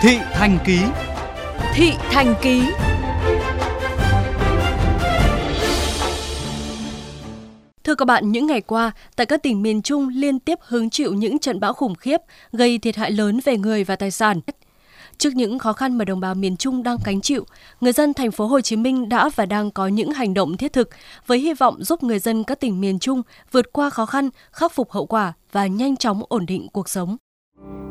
Thị Thành Ký Thị Thành Ký Thưa các bạn, những ngày qua, tại các tỉnh miền Trung liên tiếp hứng chịu những trận bão khủng khiếp, gây thiệt hại lớn về người và tài sản. Trước những khó khăn mà đồng bào miền Trung đang gánh chịu, người dân thành phố Hồ Chí Minh đã và đang có những hành động thiết thực với hy vọng giúp người dân các tỉnh miền Trung vượt qua khó khăn, khắc phục hậu quả và nhanh chóng ổn định cuộc sống.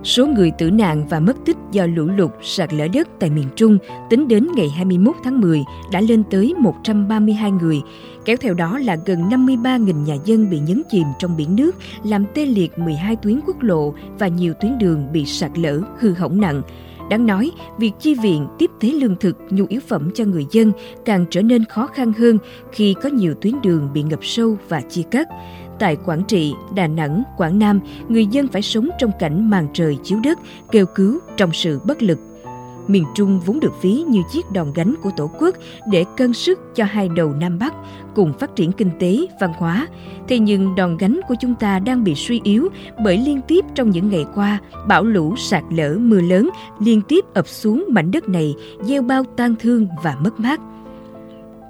Số người tử nạn và mất tích do lũ lụt sạt lở đất tại miền Trung tính đến ngày 21 tháng 10 đã lên tới 132 người, kéo theo đó là gần 53.000 nhà dân bị nhấn chìm trong biển nước, làm tê liệt 12 tuyến quốc lộ và nhiều tuyến đường bị sạt lở, hư hỏng nặng. Đáng nói, việc chi viện tiếp tế lương thực, nhu yếu phẩm cho người dân càng trở nên khó khăn hơn khi có nhiều tuyến đường bị ngập sâu và chia cắt. Tại Quảng Trị, Đà Nẵng, Quảng Nam, người dân phải sống trong cảnh màn trời chiếu đất, kêu cứu trong sự bất lực. Miền Trung vốn được ví như chiếc đòn gánh của Tổ quốc để cân sức cho hai đầu Nam Bắc cùng phát triển kinh tế, văn hóa. Thế nhưng đòn gánh của chúng ta đang bị suy yếu bởi liên tiếp trong những ngày qua, bão lũ sạt lở mưa lớn liên tiếp ập xuống mảnh đất này, gieo bao tang thương và mất mát.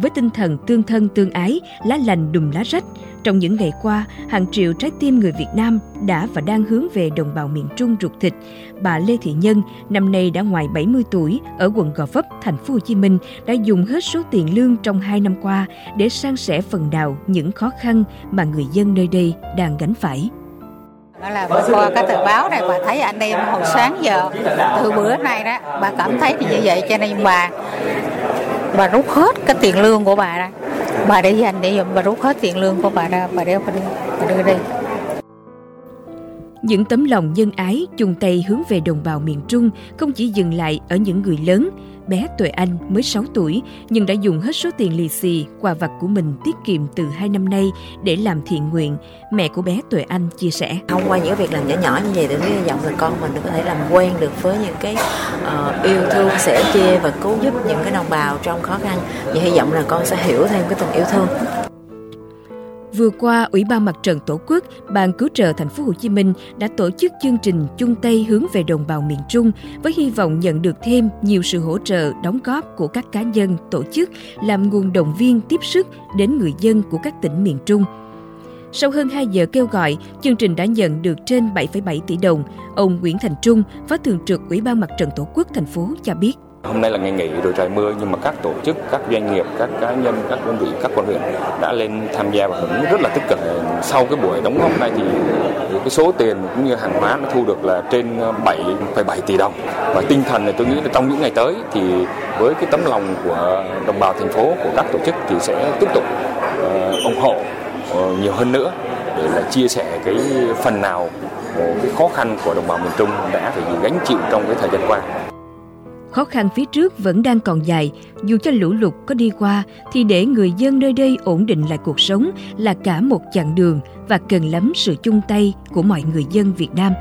Với tinh thần tương thân tương ái, lá lành đùm lá rách, trong những ngày qua, hàng triệu trái tim người Việt Nam đã và đang hướng về đồng bào miền Trung ruột thịt. Bà Lê Thị Nhân, năm nay đã ngoài 70 tuổi, ở quận Gò Vấp, thành phố Hồ Chí Minh, đã dùng hết số tiền lương trong 2 năm qua để san sẻ phần nào những khó khăn mà người dân nơi đây đang gánh phải. Đó là qua cái tờ báo này bà thấy anh em hồi sáng giờ từ bữa nay đó bà cảm thấy như vậy cho nên bà bà rút hết cái tiền lương của bà ra. Bà để dành để dùng bà rút hết tiền lương của bà ra bà để bà đưa, bà đưa đi. Những tấm lòng nhân ái chung tay hướng về đồng bào miền Trung không chỉ dừng lại ở những người lớn bé Tuệ Anh mới 6 tuổi nhưng đã dùng hết số tiền lì xì, quà vặt của mình tiết kiệm từ 2 năm nay để làm thiện nguyện. Mẹ của bé Tuệ Anh chia sẻ. Thông qua những việc làm nhỏ nhỏ như vậy thì hy vọng là con mình có thể làm quen được với những cái uh, yêu thương, sẻ chia và cứu giúp những cái đồng bào trong khó khăn. Và hy vọng là con sẽ hiểu thêm cái tình yêu thương. Vừa qua, Ủy ban Mặt trận Tổ quốc, Ban Cứu trợ Thành phố Hồ Chí Minh đã tổ chức chương trình chung tay hướng về đồng bào miền Trung với hy vọng nhận được thêm nhiều sự hỗ trợ, đóng góp của các cá nhân, tổ chức làm nguồn động viên tiếp sức đến người dân của các tỉnh miền Trung. Sau hơn 2 giờ kêu gọi, chương trình đã nhận được trên 7,7 tỷ đồng. Ông Nguyễn Thành Trung, Phó Thường trực Ủy ban Mặt trận Tổ quốc thành phố cho biết. Hôm nay là ngày nghỉ rồi trời mưa nhưng mà các tổ chức, các doanh nghiệp, các cá nhân, các đơn vị, các quận huyện đã lên tham gia và hưởng rất là tích cực. Sau cái buổi đóng góp này thì cái số tiền cũng như hàng hóa nó thu được là trên ờ, 7,7 tỷ đồng. Và tinh thần này tôi nghĩ là trong những ngày tới thì với cái tấm lòng của đồng bào thành phố, của các tổ chức thì sẽ tiếp tục uh, ủng hộ uh, nhiều hơn nữa để là chia sẻ cái phần nào cái khó khăn của đồng bào miền Trung đã phải gánh chịu trong cái thời gian qua. Khó khăn phía trước vẫn đang còn dài, dù cho lũ lụt có đi qua thì để người dân nơi đây ổn định lại cuộc sống là cả một chặng đường và cần lắm sự chung tay của mọi người dân Việt Nam.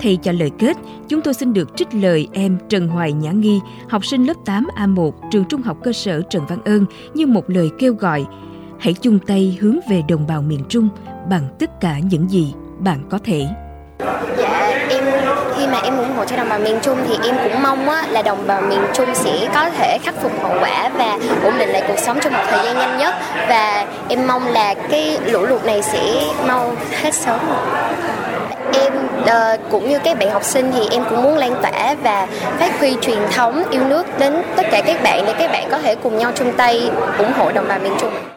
Thay cho lời kết, chúng tôi xin được trích lời em Trần Hoài Nhã Nghi, học sinh lớp 8A1 trường Trung học cơ sở Trần Văn Ơn như một lời kêu gọi hãy chung tay hướng về đồng bào miền Trung bằng tất cả những gì bạn có thể. Dạ, em mà em ủng hộ cho đồng bào miền Trung thì em cũng mong á, là đồng bào miền Trung sẽ có thể khắc phục hậu quả và ổn định lại cuộc sống trong một thời gian nhanh nhất và em mong là cái lũ lụt này sẽ mau hết sớm em uh, cũng như các bạn học sinh thì em cũng muốn lan tỏa và phát huy truyền thống yêu nước đến tất cả các bạn để các bạn có thể cùng nhau chung tay ủng hộ đồng bào miền Trung.